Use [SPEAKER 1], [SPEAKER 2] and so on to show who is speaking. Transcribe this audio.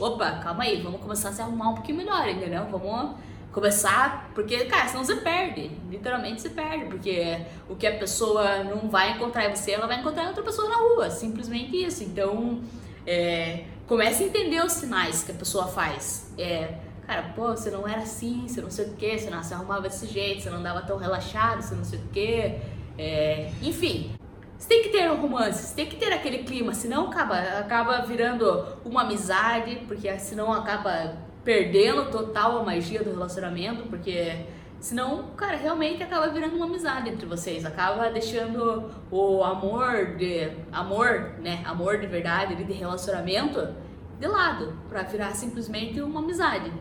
[SPEAKER 1] opa, calma aí, vamos começar a se arrumar um pouquinho melhor, entendeu? Vamos começar, porque, cara, senão você perde, literalmente você perde, porque o que a pessoa não vai encontrar em você, ela vai encontrar em outra pessoa na rua, simplesmente isso. Então, é, comece a entender os sinais que a pessoa faz. É, cara, pô, você não era assim, você não sei o que, você não se arrumava desse jeito, você não andava tão relaxado, você não sei o que, é, enfim. Você tem que ter um romance, você tem que ter aquele clima, senão acaba, acaba virando uma amizade, porque senão acaba perdendo total a magia do relacionamento, porque senão, cara, realmente acaba virando uma amizade entre vocês, acaba deixando o amor de amor, né, amor de verdade, de relacionamento de lado, para virar simplesmente uma amizade.